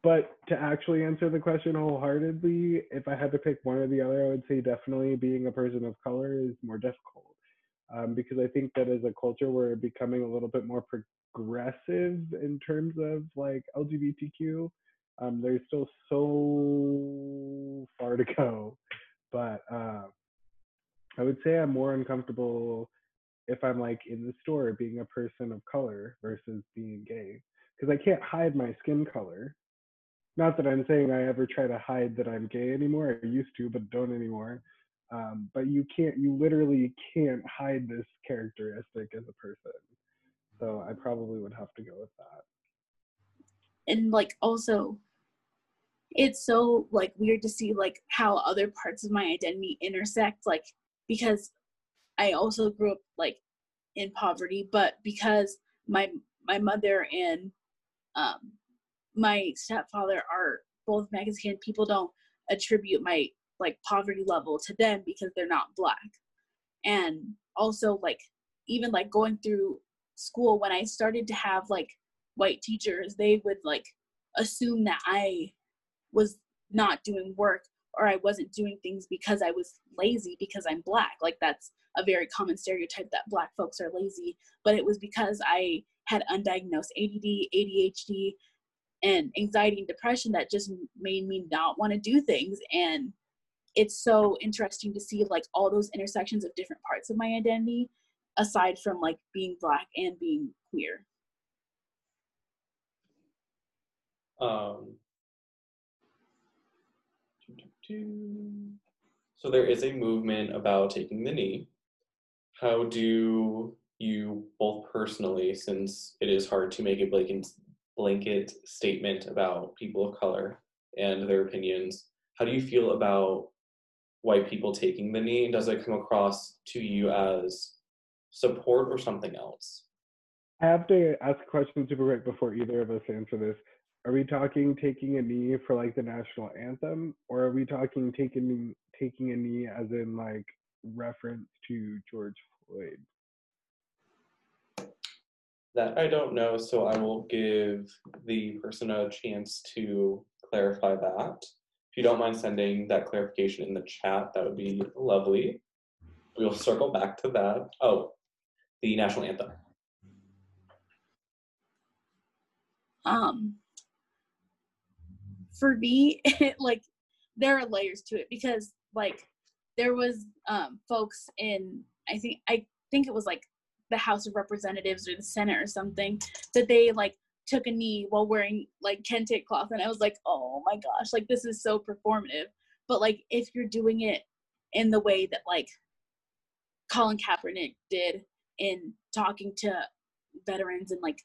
but to actually answer the question wholeheartedly, if I had to pick one or the other, I would say definitely being a person of color is more difficult. Um, because I think that as a culture, we're becoming a little bit more progressive in terms of like LGBTQ. Um, there's still so far to go, but uh, I would say I'm more uncomfortable if I'm like in the store being a person of color versus being gay because I can't hide my skin color. Not that I'm saying I ever try to hide that I'm gay anymore. I used to, but don't anymore. Um, but you can't, you literally can't hide this characteristic as a person. So I probably would have to go with that. And like also, it's so like weird to see like how other parts of my identity intersect. Like because I also grew up like in poverty, but because my my mother and um, my stepfather are both Mexican, people don't attribute my like poverty level to them because they're not black. And also like even like going through school when I started to have like white teachers, they would like assume that I was not doing work or I wasn't doing things because I was lazy because I'm black. Like that's a very common stereotype that black folks are lazy, but it was because I had undiagnosed ADD, ADHD, and anxiety and depression that just made me not want to do things and it's so interesting to see like all those intersections of different parts of my identity aside from like being black and being queer um so there is a movement about taking the knee. How do you both personally, since it is hard to make a blanket, blanket statement about people of color and their opinions, how do you feel about white people taking the knee? And does it come across to you as support or something else? I have to ask a question super quick before either of us answer this. Are we talking taking a knee for like the national anthem or are we talking taking taking a knee as in like reference to george floyd? That i don't know so i will give the person a chance to clarify that. If you don't mind sending that clarification in the chat that would be lovely. We'll circle back to that. Oh the national anthem um for me, it, (laughs) like there are layers to it because like there was um folks in I think I think it was like the House of Representatives or the Senate or something that they like took a knee while wearing like kente cloth and I was like, oh my gosh, like this is so performative. But like if you're doing it in the way that like Colin Kaepernick did in talking to veterans and like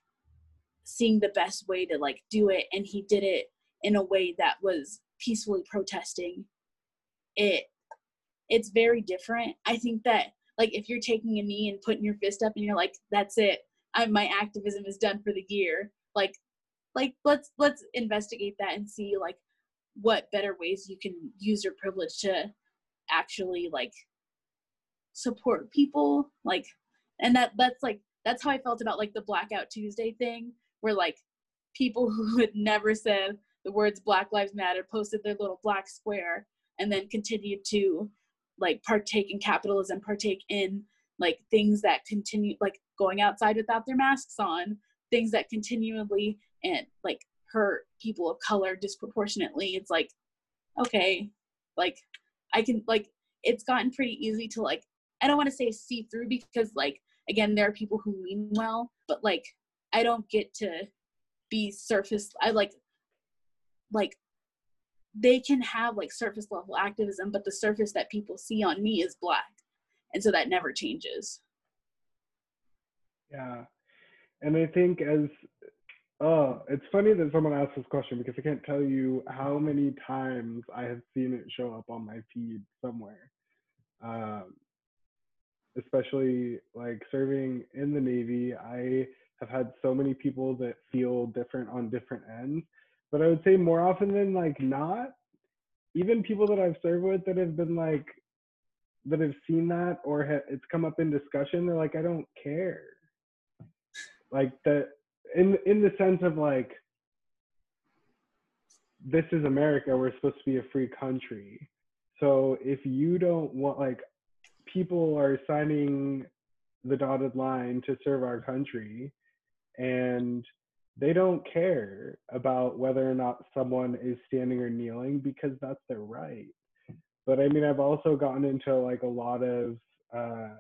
seeing the best way to like do it and he did it in a way that was peacefully protesting it it's very different. I think that like if you're taking a knee and putting your fist up and you're like that's it. I, my activism is done for the year like like let's let's investigate that and see like what better ways you can use your privilege to actually like support people like and that that's like that's how i felt about like the blackout tuesday thing where like people (laughs) who had never said the words Black Lives Matter, posted their little black square, and then continued to like partake in capitalism, partake in like things that continue like going outside without their masks on, things that continually and like hurt people of color disproportionately. It's like, okay, like I can like it's gotten pretty easy to like I don't want to say see through because like again there are people who mean well, but like I don't get to be surface I like like they can have like surface level activism, but the surface that people see on me is black. And so that never changes. Yeah. And I think as oh, it's funny that someone asked this question because I can't tell you how many times I have seen it show up on my feed somewhere. Um, especially like serving in the Navy, I have had so many people that feel different on different ends. But I would say more often than like not, even people that I've served with that have been like, that have seen that or ha- it's come up in discussion, they're like, I don't care. Like that, in in the sense of like, this is America. We're supposed to be a free country. So if you don't want like people are signing the dotted line to serve our country and they don't care about whether or not someone is standing or kneeling because that's their right. But i mean i've also gotten into like a lot of uh,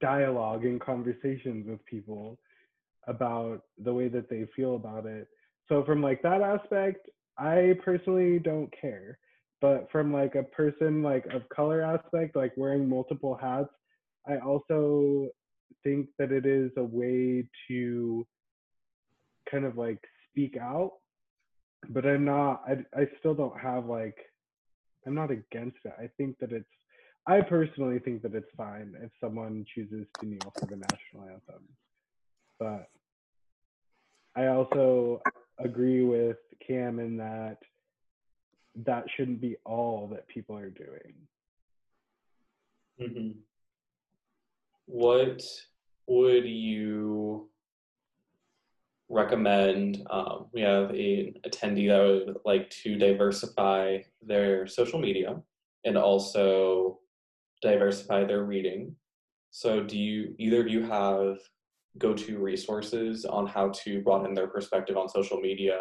dialogue and conversations with people about the way that they feel about it. So from like that aspect i personally don't care but from like a person like of color aspect like wearing multiple hats i also think that it is a way to kind of like speak out but i'm not i, I still don't have like i'm not against it. I think that it's i personally think that it's fine if someone chooses to kneel for the national anthem but i also agree with Kam in that that shouldn't be all that people are doing. Mm-hmm. What would you recommend? Um, we have an attendee that would like to diversify their social media and also diversify their reading. So, do you either of you have go-to resources on how to broaden their perspective on social media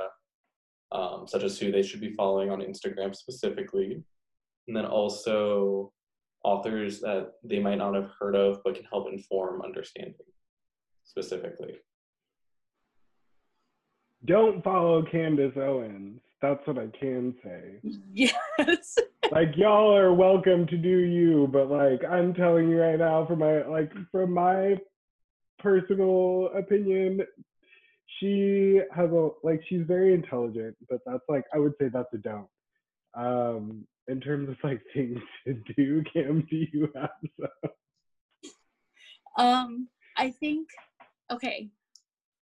um, such as who they should be following on Instagram specifically, and then also authors that they might not have heard of but can help inform understanding specifically. Don't follow Candace Owens. That's what I can say. Yes. (laughs) like y'all are welcome to do you, but like I'm telling you right now, from my like from my personal opinion, she has a like she's very intelligent, but that's like I would say that's a don't. Um, in terms of like (laughs) things to do, Kam, do you have some? Um, I think okay.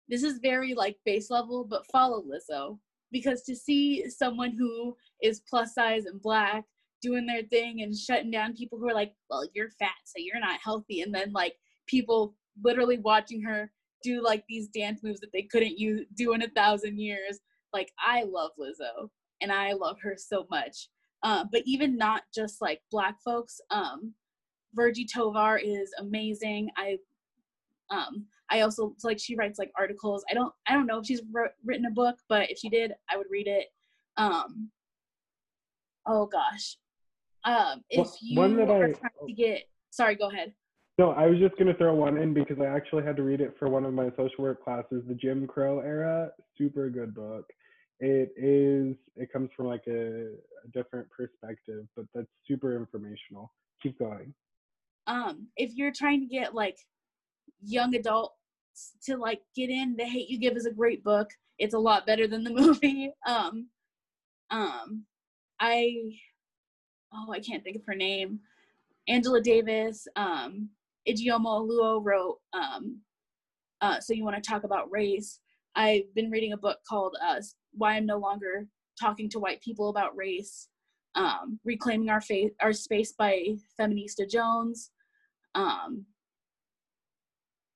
This is very like base level, but follow Lizzo because to see someone who is plus size and black doing their thing and shutting down people who are like, well, you're fat, so you're not healthy, and then like people literally watching her do like these dance moves that they couldn't use, do in a thousand years. Like I love Lizzo and I love her so much. Uh, but even not just like black folks, um, Virgie Tovar is amazing. I um I also like she writes like articles. I don't I don't know if she's written a book, but if she did, I would read it. Um oh gosh. Um if you are I, trying to get sorry, go ahead. No, I was just gonna throw one in because I actually had to read it for one of my social work classes, the Jim Crow era. Super good book. It is. It comes from like a, a different perspective, but that's super informational. Keep going. Um, if you're trying to get like young adults to like get in, The Hate You Give is a great book. It's a lot better than the (laughs) movie. Um, um, I oh I can't think of her name. Angela Davis. Um, Ijeoma Oluo wrote um, uh, So You Want to Talk About Race. I've been reading a book called uh, Why I'm No Longer Talking to White People About Race, um, Reclaiming Our, Faith, Our Space by Feminista Jones. Um,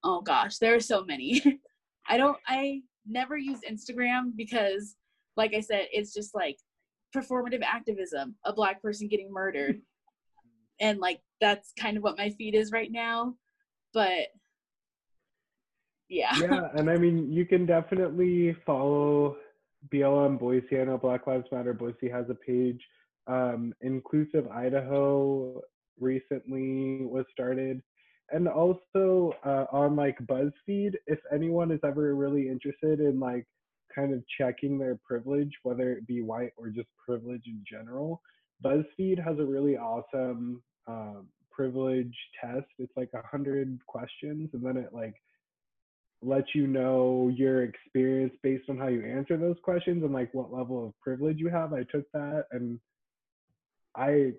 oh gosh, there are so many. (laughs) I don't, I never use Instagram because, like I said, it's just like performative activism, a black person getting murdered. and like that's kind of what my feed is right now but yeah. Yeah (laughs) and i mean you can definitely follow blm boise. I know black lives matter boise has a page. Um, inclusive idaho recently was started. And also uh, on like buzzfeed if anyone is ever really interested in like kind of checking their privilege, whether it be white or just privilege in general, BuzzFeed has a really awesome um, privilege test. It's like a hundred questions, and then it like lets you know your experience based on how you answer those questions and like what level of privilege you have. I took that and I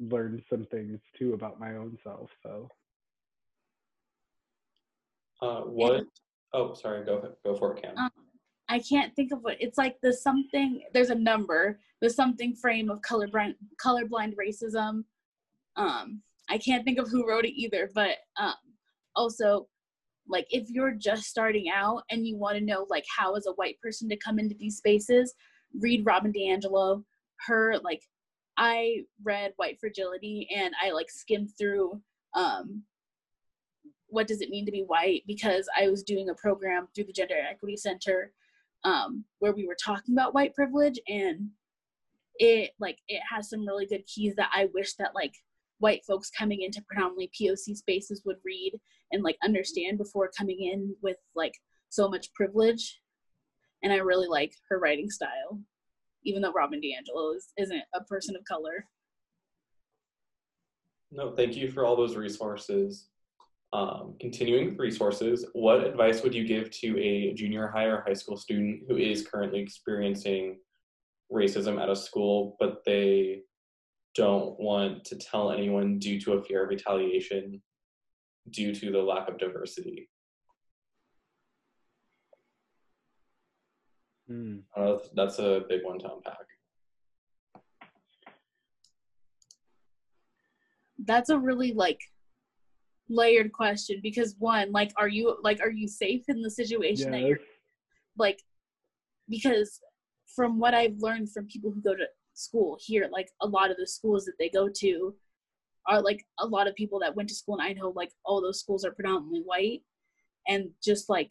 learned some things too about my own self. So, uh, what? Oh, sorry. Go go for it, Kam. Um, I can't think of what it's like. The something. There's a number. The something frame of colorblind colorblind racism. Um, I can't think of who wrote it either, but um, also like if you're just starting out and you want to know like how is a white person to come into these spaces read robin diangelo her like i read white fragility and i like skimmed through um what does it mean to be white because i was doing a program through the gender equity center um where we were talking about white privilege and it like it has some really good keys that i wish that like white folks coming into predominantly POC spaces would read and like understand before coming in with like so much privilege. And I really like her writing style, even though Robin DiAngelo is, isn't a person of color. No, thank you for all those resources. Um, continuing with resources, what advice would you give to a junior high or high school student who is currently experiencing racism at a school, but they don't want to tell anyone due to a fear of retaliation due to the lack of diversity. mm. Uh, that's a big one to unpack. That's a really like layered question because one, like, are you like, are you safe in the situation yes. that you're like? Because from what I've learned from people who go to school here. Like a lot of the schools that they go to are like a lot of people that went to school in Idaho, like all those schools are predominantly white. And just like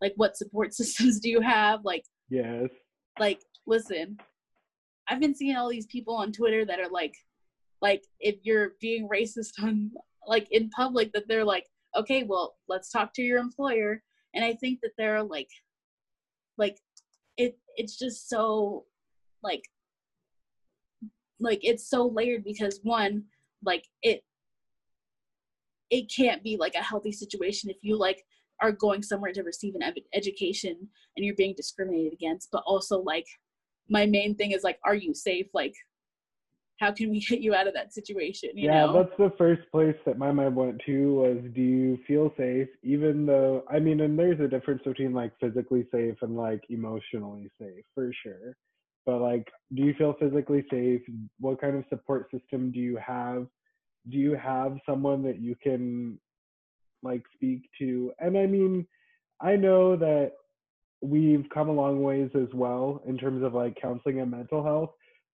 like what support (laughs) systems do you have? Like yes. Like listen, I've been seeing all these people on Twitter that are like like if you're being racist on like in public that they're like, okay, well, let's talk to your employer. And I think that they're like like it it's just so like like it's so layered because one like it it can't be like a healthy situation if you like are going somewhere to receive an ed- education and you're being discriminated against. But also like my main thing is like are you safe? Like how can we (laughs) get you out of that situation you yeah know? that's the first place that my mind went to was do you feel safe? Even though i mean and there's a difference between like physically safe and like emotionally safe for sure but like do you feel physically safe? What kind of support system do you have? Do you have someone that you can like speak to? And i mean i know that we've come a long ways as well in terms of like counseling and mental health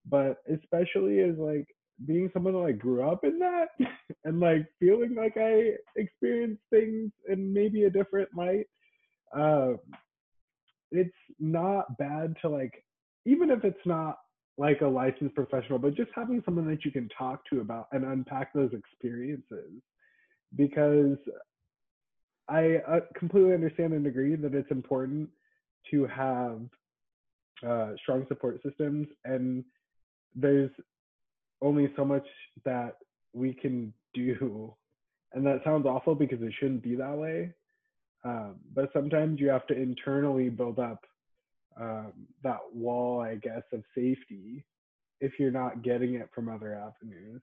but especially as like being someone that like grew up in that (laughs) and like feeling like i experienced things in maybe a different light um it's not bad to like even if it's not like a licensed professional, but just having someone that you can talk to about and unpack those experiences. Because I uh, completely understand and agree that it's important to have uh, strong support systems, and there's only so much that we can do. And that sounds awful because it shouldn't be that way. Um, but sometimes you have to internally build up um, that wall, I guess, of safety if you're not getting it from other avenues.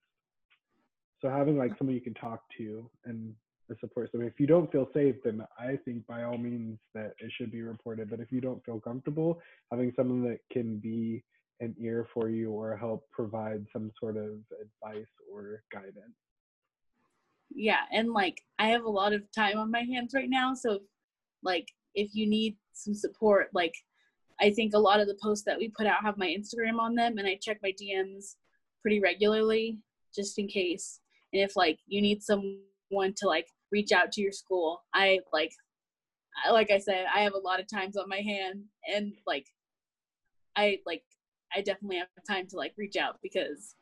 So having like someone you can talk to and the support system. If you don't feel safe, then I think by all means that it should be reported. But if you don't feel comfortable, having someone that can be an ear for you or help provide some sort of advice or guidance. Yeah, and like I have a lot of time on my hands right now, so like if you need some support, like I think a lot of the posts that we put out have my Instagram on them, and I check my DMs pretty regularly just in case. And if like you need someone to like reach out to your school, I like, I, like I said, I have a lot of times on my hand, and like, I like, I definitely have time to like reach out because,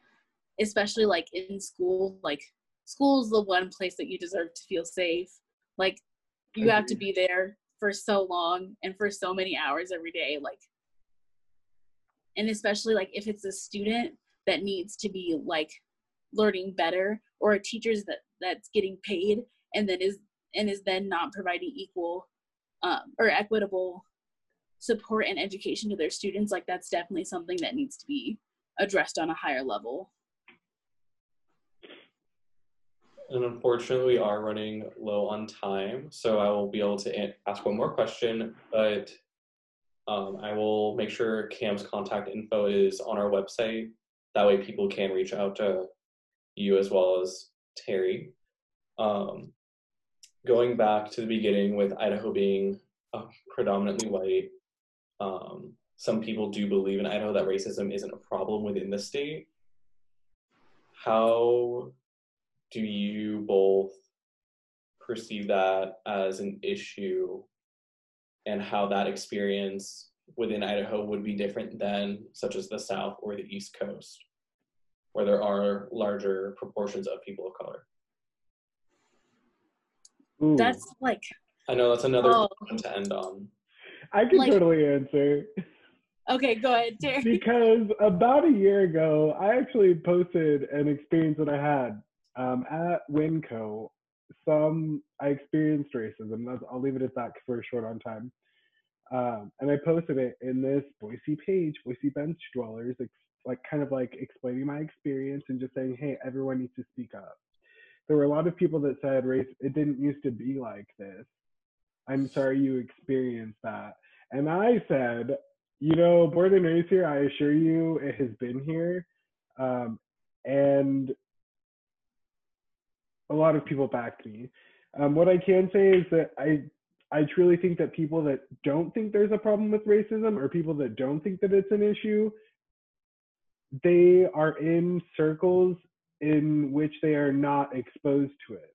especially like in school, like school is the one place that you deserve to feel safe. Like, you have to be there for so long and for so many hours every day like and especially like if it's a student that needs to be like learning better or a teacher's that that's getting paid and then is and is then not providing equal um, or equitable support and education to their students like that's definitely something that needs to be addressed on a higher level And unfortunately, we are running low on time, so I will be able to ask one more question, but um, I will make sure Kam's contact info is on our website. That way, people can reach out to you as well as Terry. Um, going back to the beginning with Idaho being uh, predominantly white, um, some people do believe in Idaho that racism isn't a problem within the state. How do you both perceive that as an issue and how that experience within Idaho would be different than such as the South or the East Coast, where there are larger proportions of people of color? Ooh. That's like I know that's another oh. one to end on. I can like, totally answer. Okay, go ahead, Terry. because about a year ago, I actually posted an experience that I had um, at Winco, some I experienced racism. That's, I'll leave it at that because we're short on time. Um, and I posted it in this Boise page, Boise Bench Dwellers, ex- like kind of like explaining my experience and just saying, hey, everyone needs to speak up. There were a lot of people that said race it didn't used to be like this. I'm sorry you experienced that. And I said, you know, born and raised here, I assure you it has been here. Um, and a lot of people backed me. Um, what I can say is that I I truly think that people that don't think there's a problem with racism or people that don't think that it's an issue, they are in circles in which they are not exposed to it.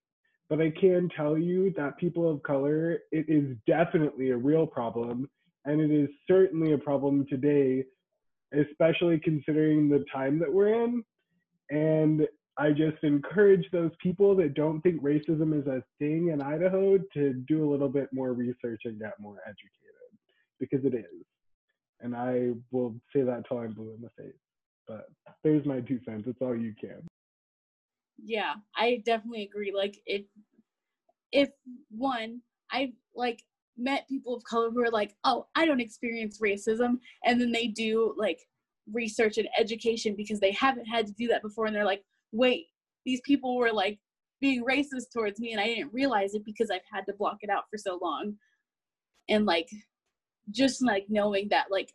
But I can tell you that people of color, it is definitely a real problem. And it is certainly a problem today, especially considering the time that we're in. And I just encourage those people that don't think racism is a thing in Idaho to do a little bit more research and get more educated because it is. And I will say that till I'm blue in the face. But there's my two cents. It's all you can. Yeah, I definitely agree. Like if if one, I like met people of color who are like, oh, I don't experience racism, and then they do like research and education because they haven't had to do that before, and they're like, wait, these people were like being racist towards me and I didn't realize it because I've had to block it out for so long. And like just like knowing that like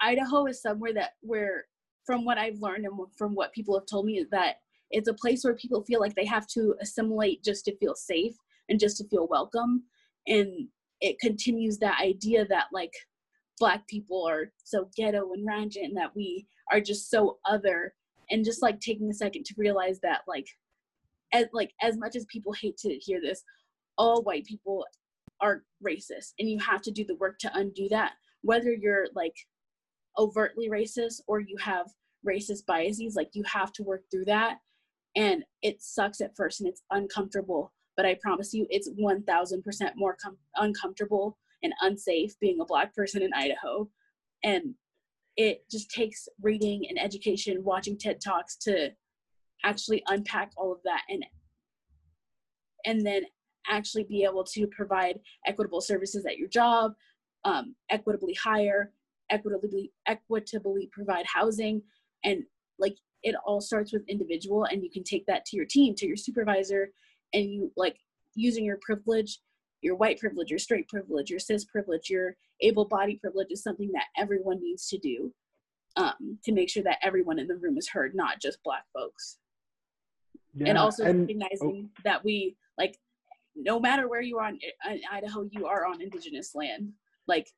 Idaho is somewhere that where from what I've learned and from what people have told me is that it's a place where people feel like they have to assimilate just to feel safe and just to feel welcome and it continues that idea that like black people are so ghetto and ranchant and that we are just so other and just like taking a second to realize that like as like as much as people hate to hear this all white people are racist and you have to do the work to undo that whether you're like overtly racist or you have racist biases like you have to work through that and it sucks at first and it's uncomfortable but i promise you it's 1000% more com- uncomfortable and unsafe being a black person in idaho and it just takes reading and education, watching TED Talks to actually unpack all of that and and then actually be able to provide equitable services at your job, um, equitably hire, equitably equitably provide housing, and like it all starts with individual, and you can take that to your team, to your supervisor, and you like using your privilege your white privilege, your straight privilege, your cis privilege, your able body privilege is something that everyone needs to do um, to make sure that everyone in the room is heard, not just black folks. Yeah, and also and, recognizing oh. that we like no matter where you are in, in Idaho, you are on indigenous land. Like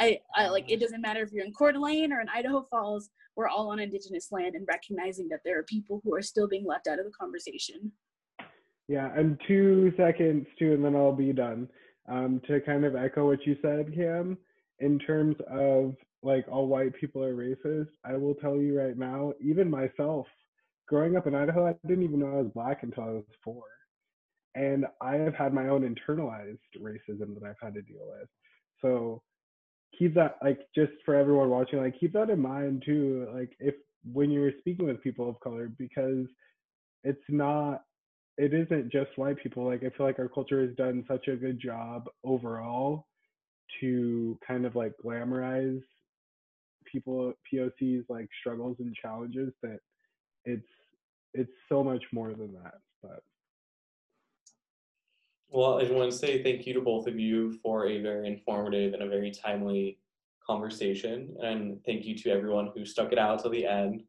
I, I like it doesn't matter if you're in Coeur d'Alene or in Idaho Falls, we're all on indigenous land and recognizing that there are people who are still being left out of the conversation. Yeah, and two seconds too, and then I'll be done. Um, to kind of echo what you said, Kam, in terms of like all white people are racist, I will tell you right now, even myself, growing up in Idaho, I didn't even know I was black until I was four. and I have had my own internalized racism that I've had to deal with. So keep that like just for everyone watching, like keep that in mind too. Like if when you're speaking with people of color, because it's not it isn't just white people. Like I feel like our culture has done such a good job overall to kind of like glamorize people POC's like struggles and challenges that it's it's so much more than that. But Well, I want to say thank you to both of you for a very informative and a very timely conversation. And thank you to everyone who stuck it out till the end.